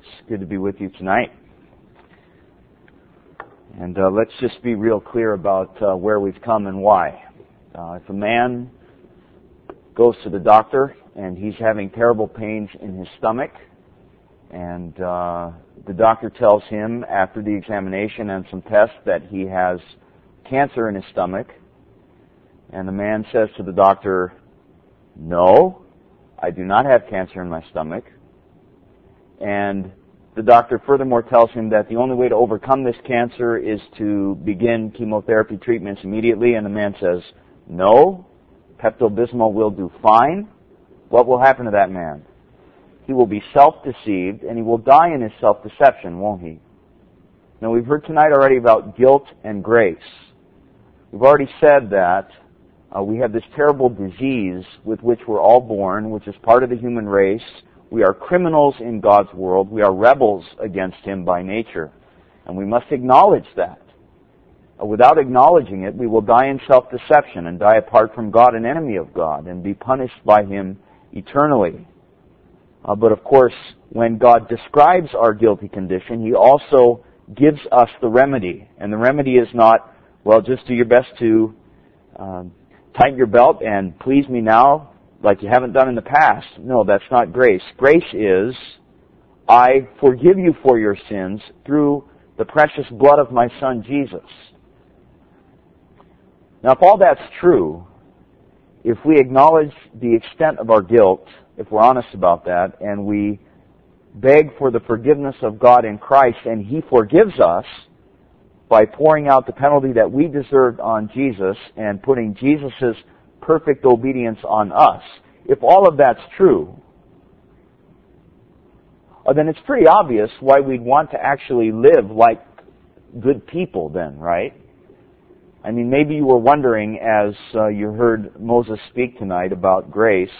It's good to be with you tonight. And uh, let's just be real clear about uh, where we've come and why. Uh, if a man goes to the doctor and he's having terrible pains in his stomach, and uh, the doctor tells him after the examination and some tests that he has cancer in his stomach, and the man says to the doctor, No, I do not have cancer in my stomach. And the doctor furthermore tells him that the only way to overcome this cancer is to begin chemotherapy treatments immediately, and the man says, No, Pepto Bismol will do fine. What will happen to that man? He will be self deceived and he will die in his self deception, won't he? Now, we've heard tonight already about guilt and grace. We've already said that uh, we have this terrible disease with which we're all born, which is part of the human race we are criminals in God's world. We are rebels against Him by nature. And we must acknowledge that. Uh, without acknowledging it, we will die in self-deception and die apart from God, an enemy of God, and be punished by Him eternally. Uh, but of course, when God describes our guilty condition, He also gives us the remedy. And the remedy is not, well, just do your best to um, tighten your belt and please me now, like you haven't done in the past. No, that's not grace. Grace is, I forgive you for your sins through the precious blood of my son Jesus. Now, if all that's true, if we acknowledge the extent of our guilt, if we're honest about that, and we beg for the forgiveness of God in Christ, and He forgives us by pouring out the penalty that we deserved on Jesus and putting Jesus' perfect obedience on us. If all of that's true, uh, then it's pretty obvious why we'd want to actually live like good people then, right? I mean, maybe you were wondering as uh, you heard Moses speak tonight about grace.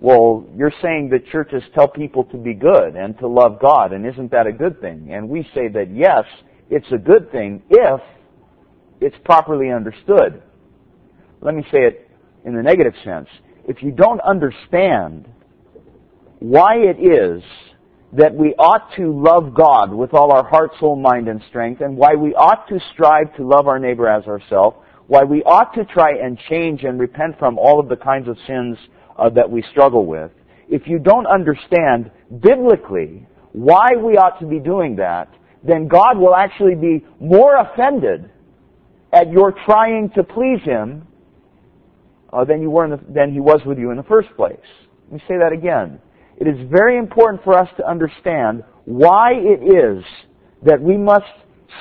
Well, you're saying that churches tell people to be good and to love God, and isn't that a good thing? And we say that yes, it's a good thing if it's properly understood. Let me say it in the negative sense, if you don't understand why it is that we ought to love God with all our heart, soul, mind, and strength, and why we ought to strive to love our neighbor as ourselves, why we ought to try and change and repent from all of the kinds of sins uh, that we struggle with, if you don't understand biblically why we ought to be doing that, then God will actually be more offended at your trying to please Him uh, than you were the, than he was with you in the first place. Let me say that again. It is very important for us to understand why it is that we must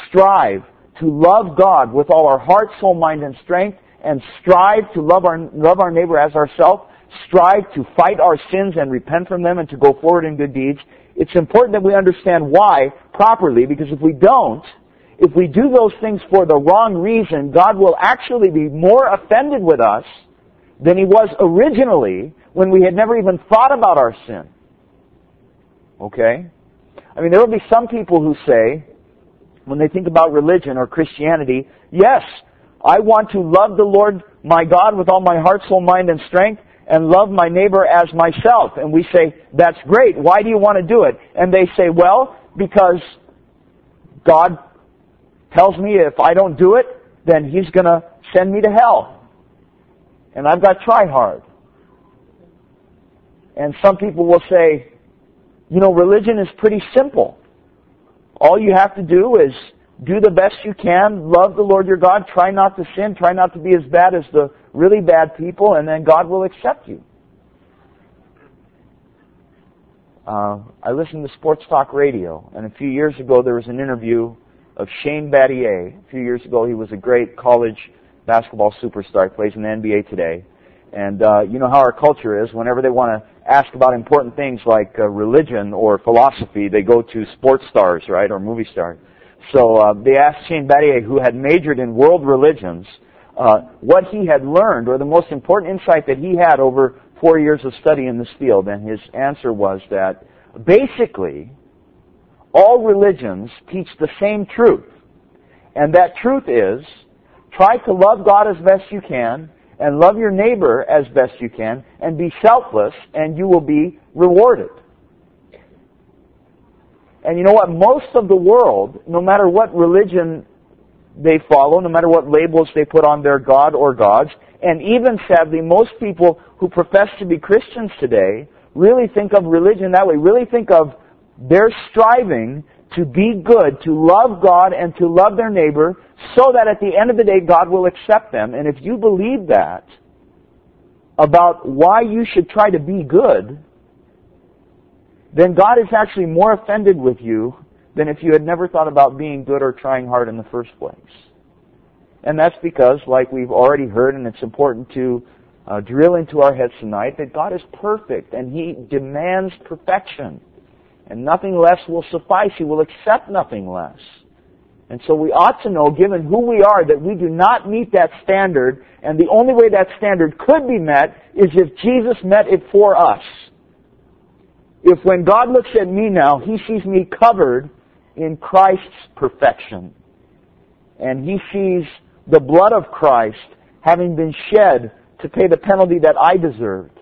strive to love God with all our heart, soul, mind, and strength, and strive to love our, love our neighbor as ourselves, strive to fight our sins and repent from them and to go forward in good deeds. It's important that we understand why properly, because if we don't, if we do those things for the wrong reason, God will actually be more offended with us than he was originally when we had never even thought about our sin. Okay? I mean, there will be some people who say, when they think about religion or Christianity, yes, I want to love the Lord my God with all my heart, soul, mind, and strength, and love my neighbor as myself. And we say, that's great. Why do you want to do it? And they say, well, because God tells me if I don't do it, then He's going to send me to hell and I've got try hard. And some people will say, you know, religion is pretty simple. All you have to do is do the best you can, love the Lord your God, try not to sin, try not to be as bad as the really bad people, and then God will accept you. Uh, I listened to Sports Talk Radio, and a few years ago there was an interview of Shane Battier. A few years ago, he was a great college basketball superstar, plays in the NBA today. And uh, you know how our culture is. Whenever they want to ask about important things like uh, religion or philosophy, they go to sports stars, right, or movie stars. So uh, they asked Shane Battier, who had majored in world religions, uh, what he had learned, or the most important insight that he had over four years of study in this field. And his answer was that basically, all religions teach the same truth. And that truth is Try to love God as best you can and love your neighbor as best you can and be selfless and you will be rewarded. And you know what? Most of the world, no matter what religion they follow, no matter what labels they put on their God or gods, and even sadly, most people who profess to be Christians today really think of religion that way, really think of their striving to be good, to love God and to love their neighbor, so that at the end of the day God will accept them. And if you believe that about why you should try to be good, then God is actually more offended with you than if you had never thought about being good or trying hard in the first place. And that's because, like we've already heard, and it's important to uh, drill into our heads tonight, that God is perfect and He demands perfection. And nothing less will suffice. He will accept nothing less. And so we ought to know, given who we are, that we do not meet that standard, and the only way that standard could be met is if Jesus met it for us. If when God looks at me now, He sees me covered in Christ's perfection, and He sees the blood of Christ having been shed to pay the penalty that I deserved.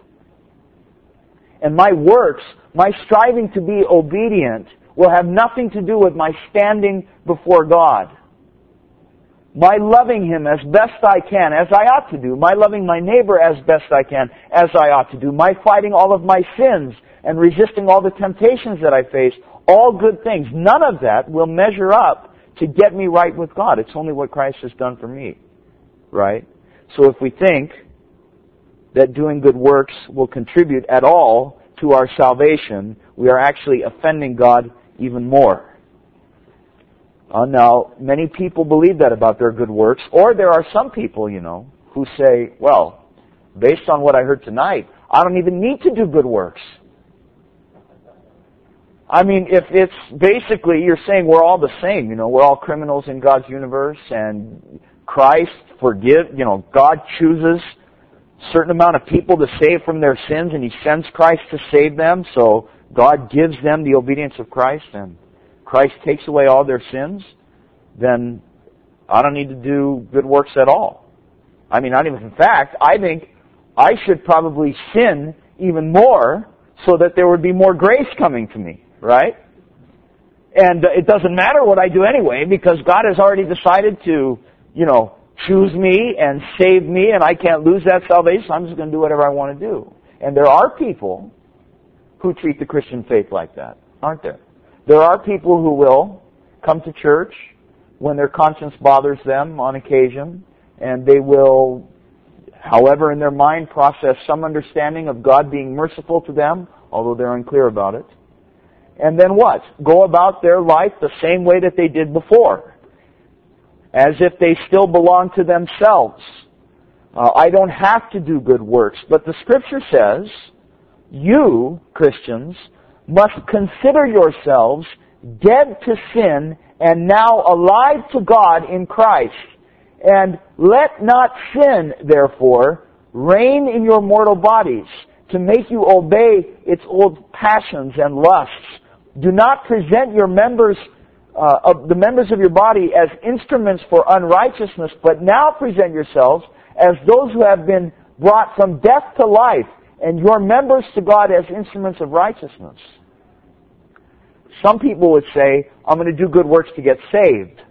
And my works, my striving to be obedient, will have nothing to do with my standing before God. My loving Him as best I can, as I ought to do. My loving my neighbor as best I can, as I ought to do. My fighting all of my sins and resisting all the temptations that I face. All good things. None of that will measure up to get me right with God. It's only what Christ has done for me. Right? So if we think that doing good works will contribute at all to our salvation, we are actually offending God even more. Uh, now, many people believe that about their good works, or there are some people, you know, who say, well, based on what I heard tonight, I don't even need to do good works. I mean, if it's basically you're saying we're all the same, you know, we're all criminals in God's universe and Christ forgive, you know, God chooses certain amount of people to save from their sins and He sends Christ to save them, so God gives them the obedience of Christ and Christ takes away all their sins, then I don't need to do good works at all. I mean, not even, in fact, I think I should probably sin even more so that there would be more grace coming to me right? And it doesn't matter what I do anyway because God has already decided to, you know, choose me and save me and I can't lose that salvation. I'm just going to do whatever I want to do. And there are people who treat the Christian faith like that, aren't there? There are people who will come to church when their conscience bothers them on occasion and they will, however in their mind, process some understanding of God being merciful to them, although they're unclear about it and then what? Go about their life the same way that they did before. As if they still belong to themselves. Uh, I don't have to do good works. But the scripture says, you, Christians, must consider yourselves dead to sin and now alive to God in Christ. And let not sin, therefore, reign in your mortal bodies to make you obey its old passions and lusts do not present your members, uh, of the members of your body as instruments for unrighteousness, but now present yourselves as those who have been brought from death to life, and your members to God as instruments of righteousness. Some people would say, I'm going to do good works to get saved.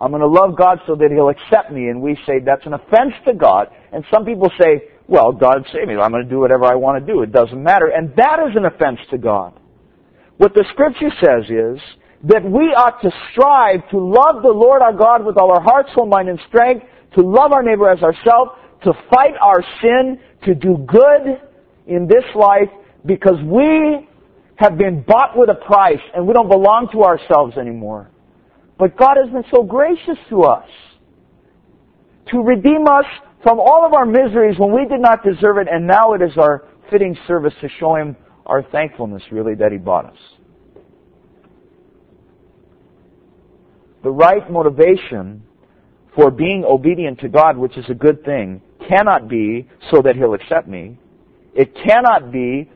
I'm going to love God so that He'll accept me. And we say that's an offense to God. And some people say, well, God saved me. I'm going to do whatever I want to do. It doesn't matter. And that is an offense to God. What the scripture says is that we ought to strive to love the Lord our God with all our heart, soul, mind, and strength, to love our neighbor as ourselves, to fight our sin, to do good in this life, because we have been bought with a price and we don't belong to ourselves anymore. But God has been so gracious to us to redeem us from all of our miseries when we did not deserve it, and now it is our fitting service to show Him our thankfulness, really, that He bought us. The right motivation for being obedient to God, which is a good thing, cannot be so that He'll accept me. It cannot be,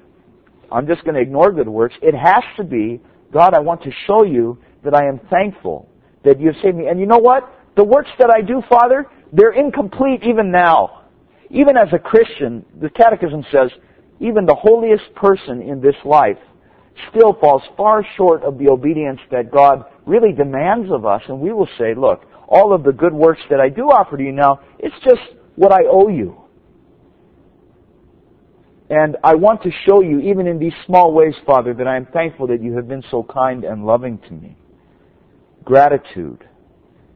I'm just going to ignore good works. It has to be, God, I want to show you that I am thankful that you've saved me. And you know what? The works that I do, Father, they're incomplete even now. Even as a Christian, the Catechism says, even the holiest person in this life still falls far short of the obedience that God really demands of us. And we will say, look, all of the good works that I do offer to you now, it's just what I owe you. And I want to show you, even in these small ways, Father, that I am thankful that you have been so kind and loving to me. Gratitude.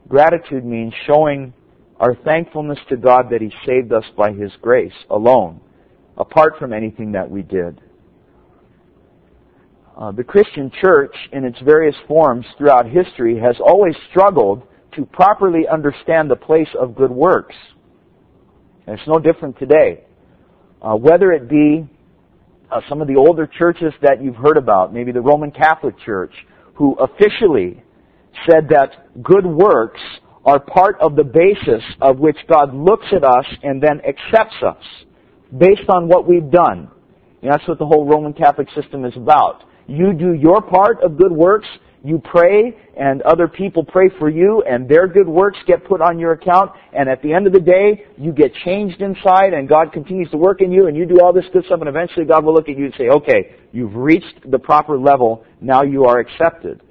Gratitude means showing our thankfulness to God that He saved us by His grace alone, apart from anything that we did. Uh, the Christian church, in its various forms throughout history, has always struggled to properly understand the place of good works. And it's no different today. Uh, whether it be uh, some of the older churches that you've heard about, maybe the Roman Catholic Church, who officially said that good works are part of the basis of which God looks at us and then accepts us based on what we've done. And that's what the whole Roman Catholic system is about. You do your part of good works, you pray, and other people pray for you, and their good works get put on your account, and at the end of the day, you get changed inside, and God continues to work in you, and you do all this good stuff, and eventually God will look at you and say, okay, you've reached the proper level, now you are accepted.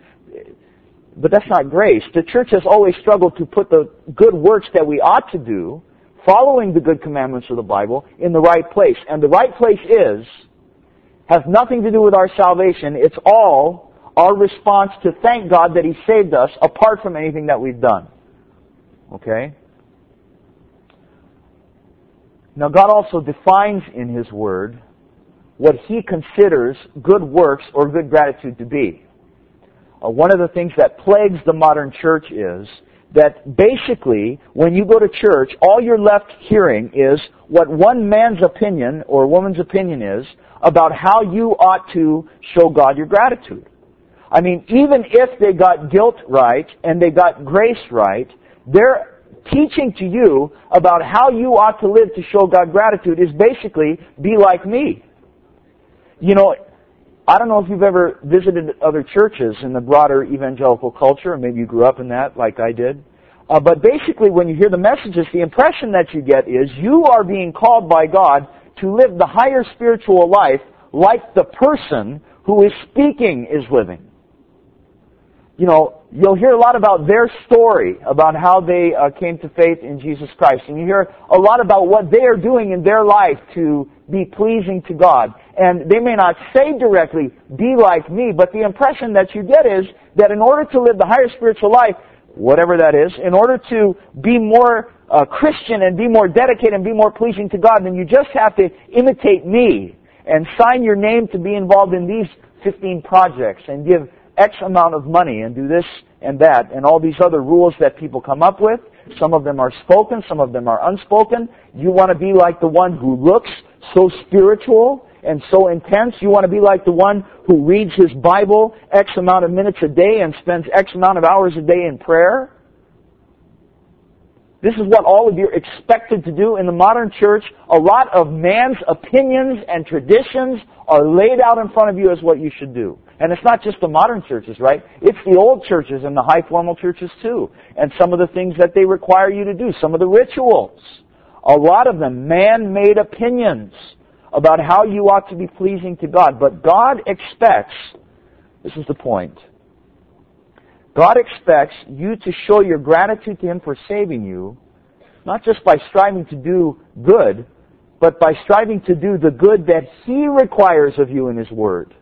But that's not grace. The church has always struggled to put the good works that we ought to do, following the good commandments of the Bible, in the right place. And the right place is, has nothing to do with our salvation. It's all our response to thank God that He saved us apart from anything that we've done. Okay? Now God also defines in His Word what He considers good works or good gratitude to be uh, one of the things that plagues the modern church is that basically, when you go to church, all you're left hearing is what one man's opinion or woman's opinion is about how you ought to show God your gratitude. I mean, even if they got guilt right and they got grace right, they're teaching to you about how you ought to live to show God gratitude is basically be like me. You know, I don't know if you've ever visited other churches in the broader evangelical culture, or maybe you grew up in that like I did. Uh, but basically, when you hear the messages, the impression that you get is you are being called by God to live the higher spiritual life like the person who is speaking is living. You know, you'll hear a lot about their story, about how they uh, came to faith in Jesus Christ. And you hear a lot about what they are doing in their life to be pleasing to God. And they may not say directly, be like me, but the impression that you get is that in order to live the higher spiritual life, whatever that is, in order to be more uh, Christian and be more dedicated and be more pleasing to God, then you just have to imitate me and sign your name to be involved in these 15 projects and give X amount of money and do this and that and all these other rules that people come up with. Some of them are spoken, some of them are unspoken. You want to be like the one who looks so spiritual and so intense. You want to be like the one who reads his Bible X amount of minutes a day and spends X amount of hours a day in prayer. This is what all of you are expected to do in the modern church. A lot of man's opinions and traditions are laid out in front of you as what you should do. And it's not just the modern churches, right? It's the old churches and the high formal churches too. And some of the things that they require you to do, some of the rituals. A lot of them man-made opinions about how you ought to be pleasing to God. But God expects, this is the point, God expects you to show your gratitude to Him for saving you, not just by striving to do good, but by striving to do the good that He requires of you in His Word.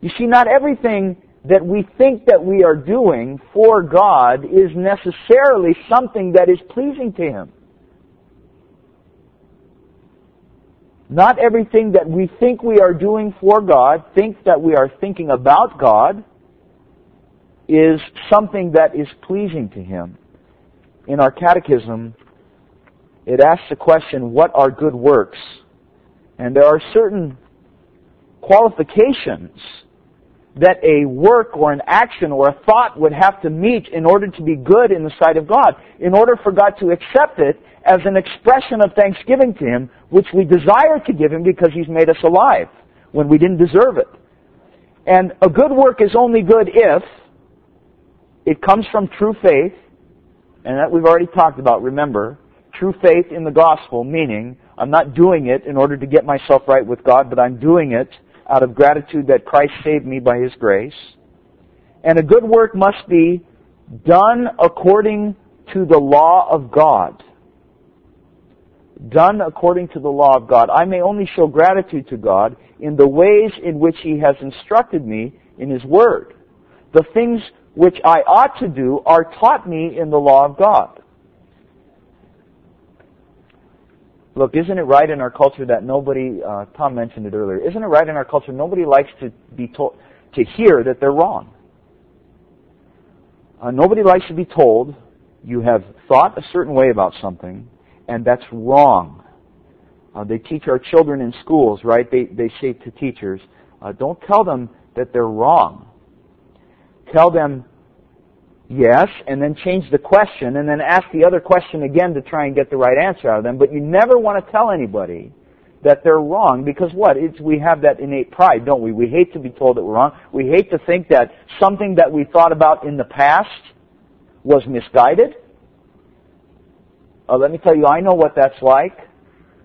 You see, not everything that we think that we are doing for God is necessarily something that is pleasing to Him. Not everything that we think we are doing for God, think that we are thinking about God, is something that is pleasing to Him. In our catechism, it asks the question, what are good works? And there are certain qualifications that a work or an action or a thought would have to meet in order to be good in the sight of God. In order for God to accept it as an expression of thanksgiving to Him, which we desire to give Him because He's made us alive when we didn't deserve it. And a good work is only good if it comes from true faith, and that we've already talked about, remember. True faith in the gospel, meaning I'm not doing it in order to get myself right with God, but I'm doing it out of gratitude that Christ saved me by His grace. And a good work must be done according to the law of God. Done according to the law of God. I may only show gratitude to God in the ways in which He has instructed me in His Word. The things which I ought to do are taught me in the law of God. Look, isn't it right in our culture that nobody, uh, Tom mentioned it earlier, isn't it right in our culture nobody likes to be told, to hear that they're wrong? Uh, nobody likes to be told you have thought a certain way about something and that's wrong. Uh, they teach our children in schools, right? They, they say to teachers, uh, don't tell them that they're wrong. Tell them yes, and then change the question, and then ask the other question again to try and get the right answer out of them. But you never want to tell anybody that they're wrong because what? It's, we have that innate pride, don't we? We hate to be told that we're wrong. We hate to think that something that we thought about in the past was misguided. Uh, let me tell you, I know what that's like.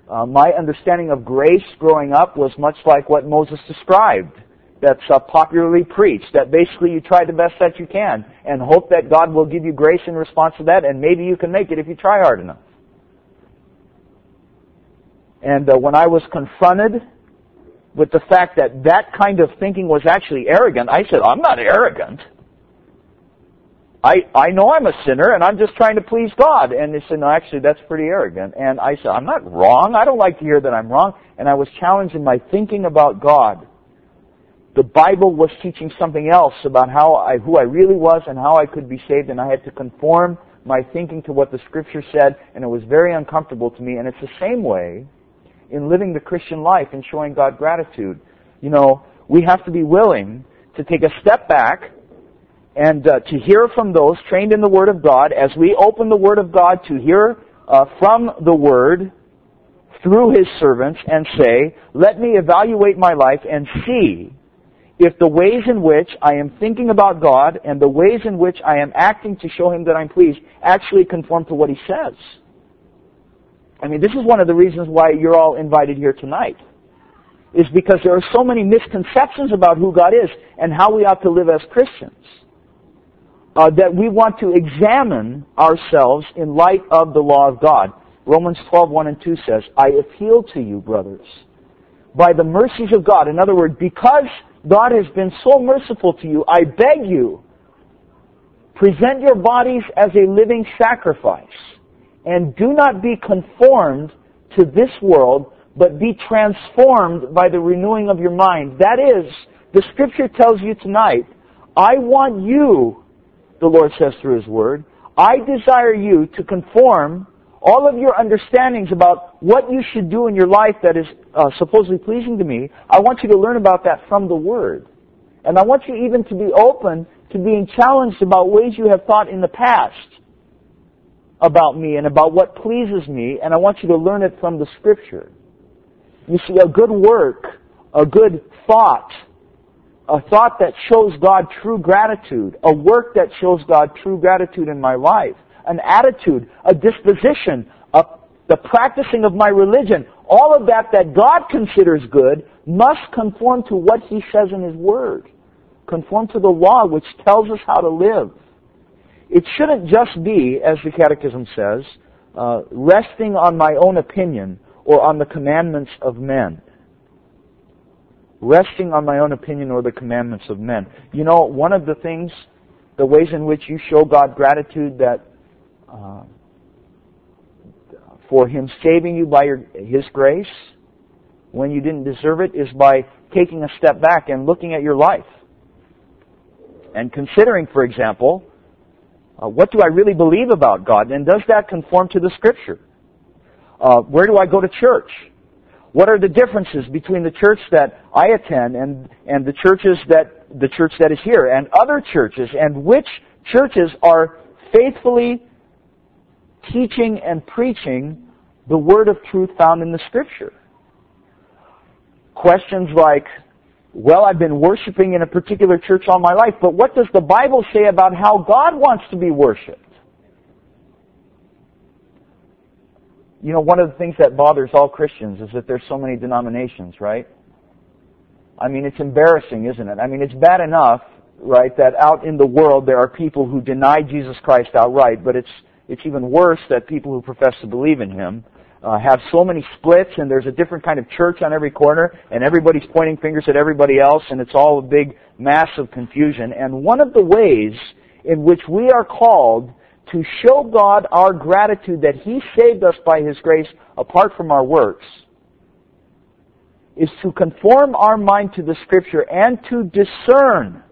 Uh, my understanding of grace growing up was much like what Moses described that's uh, popularly preached, that basically you try the best that you can and hope that God will give you grace in response to that, and maybe you can make it if you try hard enough. And uh, when I was confronted with the fact that that kind of thinking was actually arrogant, I said, I'm not arrogant. I, I know I'm a sinner and I'm just trying to please God. And they said, no, actually that's pretty arrogant. And I said, I'm not wrong. I don't like to hear that I'm wrong. And I was challenged in my thinking about God the Bible was teaching something else about how I, who I really was and how I could be saved, and I had to conform my thinking to what the Scripture said, and it was very uncomfortable to me. And it's the same way in living the Christian life and showing God gratitude. You know, we have to be willing to take a step back and uh, to hear from those trained in the Word of God as we open the Word of God to hear uh, from the Word through His servants and say, let me evaluate my life and see if the ways in which I am thinking about God and the ways in which I am acting to show Him that I'm pleased actually conform to what He says. I mean, this is one of the reasons why you're all invited here tonight. Is because there are so many misconceptions about who God is and how we ought to live as Christians. Uh, that we want to examine ourselves in light of the law of God. Romans 12, 1 and 2 says, I appeal to you, brothers, by the mercies of God. In other words, because God has been so merciful to you. I beg you, present your bodies as a living sacrifice and do not be conformed to this world, but be transformed by the renewing of your mind. That is, the scripture tells you tonight, I want you, the Lord says through His Word, I desire you to conform all of your understandings about what you should do in your life that is uh, supposedly pleasing to me, I want you to learn about that from the Word. And I want you even to be open to being challenged about ways you have thought in the past about me and about what pleases me, and I want you to learn it from the Scripture. You see, a good work, a good thought, a thought that shows God true gratitude, a work that shows God true gratitude in my life, an attitude, a disposition, a, the practicing of my religion, all of that that God considers good must conform to what He says in His Word. Conform to the law which tells us how to live. It shouldn't just be, as the Catechism says, uh, resting on my own opinion or on the commandments of men. Resting on my own opinion or the commandments of men. You know, one of the things, the ways in which you show God gratitude that uh, for Him saving you by your, His grace when you didn't deserve it is by taking a step back and looking at your life. And considering, for example, uh, what do I really believe about God? And does that conform to the Scripture? Uh, where do I go to church? What are the differences between the church that I attend and, and the churches that, the church that is here and other churches? And which churches are faithfully teaching and preaching the word of truth found in the scripture. Questions like, well, I've been worshiping in a particular church all my life, but what does the Bible say about how God wants to be worshiped? You know, one of the things that bothers all Christians is that there's so many denominations, right? I mean, it's embarrassing, isn't it? I mean, it's bad enough, right, that out in the world there are people who deny Jesus Christ outright, but it's, it's even worse that people who profess to believe in Him uh, have so many splits and there's a different kind of church on every corner and everybody's pointing fingers at everybody else and it's all a big mass of confusion. And one of the ways in which we are called to show God our gratitude that He saved us by His grace apart from our works is to conform our mind to the Scripture and to discern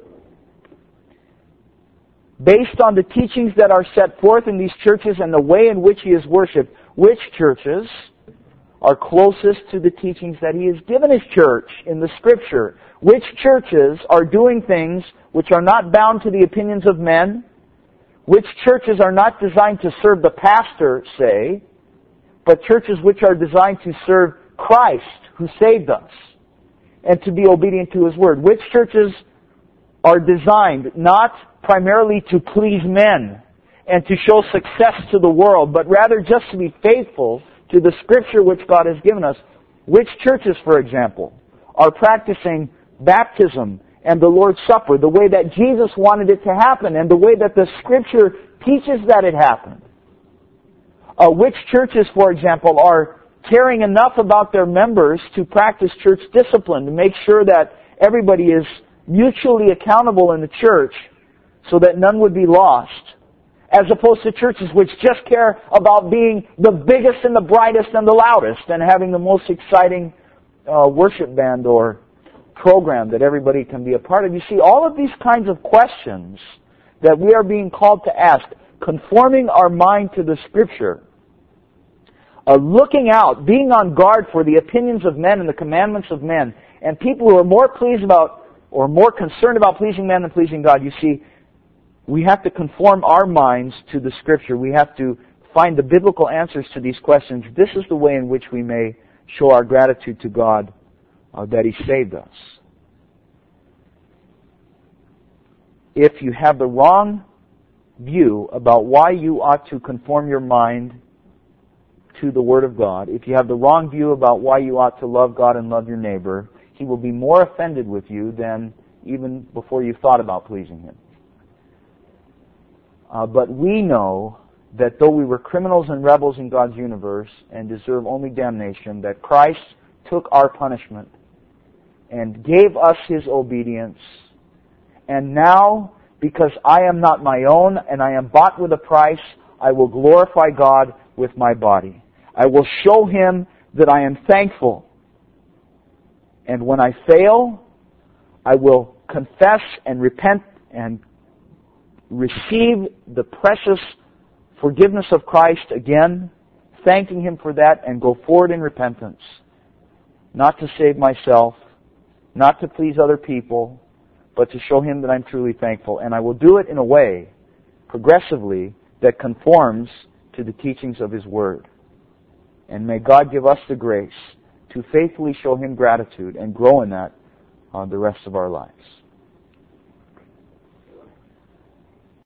based on the teachings that are set forth in these churches and the way in which He is worshipped, which churches are closest to the teachings that He has given His church in the Scripture, which churches are doing things which are not bound to the opinions of men, which churches are not designed to serve the pastor, say, but churches which are designed to serve Christ who saved us and to be obedient to His Word. Which churches are designed not primarily to please men and to show success to the world, but rather just to be faithful to the Scripture which God has given us. Which churches, for example, are practicing baptism and the Lord's Supper the way that Jesus wanted it to happen and the way that the Scripture teaches that it happened. Uh, which churches, for example, are caring enough about their members to practice church discipline, to make sure that everybody is mutually accountable in the church so that none would be lost. As opposed to churches which just care about being the biggest and the brightest and the loudest and having the most exciting uh, worship band or program that everybody can be a part of. You see, all of these kinds of questions that we are being called to ask, conforming our mind to the Scripture, uh, looking out, being on guard for the opinions of men and the commandments of men, and people who are more pleased about or more concerned about pleasing man than pleasing God. You see, we have to conform our minds to the Scripture. We have to find the biblical answers to these questions. This is the way in which we may show our gratitude to God uh, that He saved us. If you have the wrong view about why you ought to conform your mind to the Word of God, if you have the wrong view about why you ought to love God and love your neighbor, He will be more offended with you than even before you thought about pleasing Him. Uh, but we know that though we were criminals and rebels in God's universe and deserve only damnation, that Christ took our punishment and gave us His obedience. And now, because I am not my own and I am bought with a price, I will glorify God with my body. I will show Him that I am thankful. And when I fail, I will confess and repent and receive the precious forgiveness of Christ again, thanking Him for that, and go forward in repentance. Not to save myself, not to please other people, but to show Him that I'm truly thankful. And I will do it in a way, progressively, that conforms to the teachings of His Word. And may God give us the grace to faithfully show Him gratitude and grow in that uh, the rest of our lives.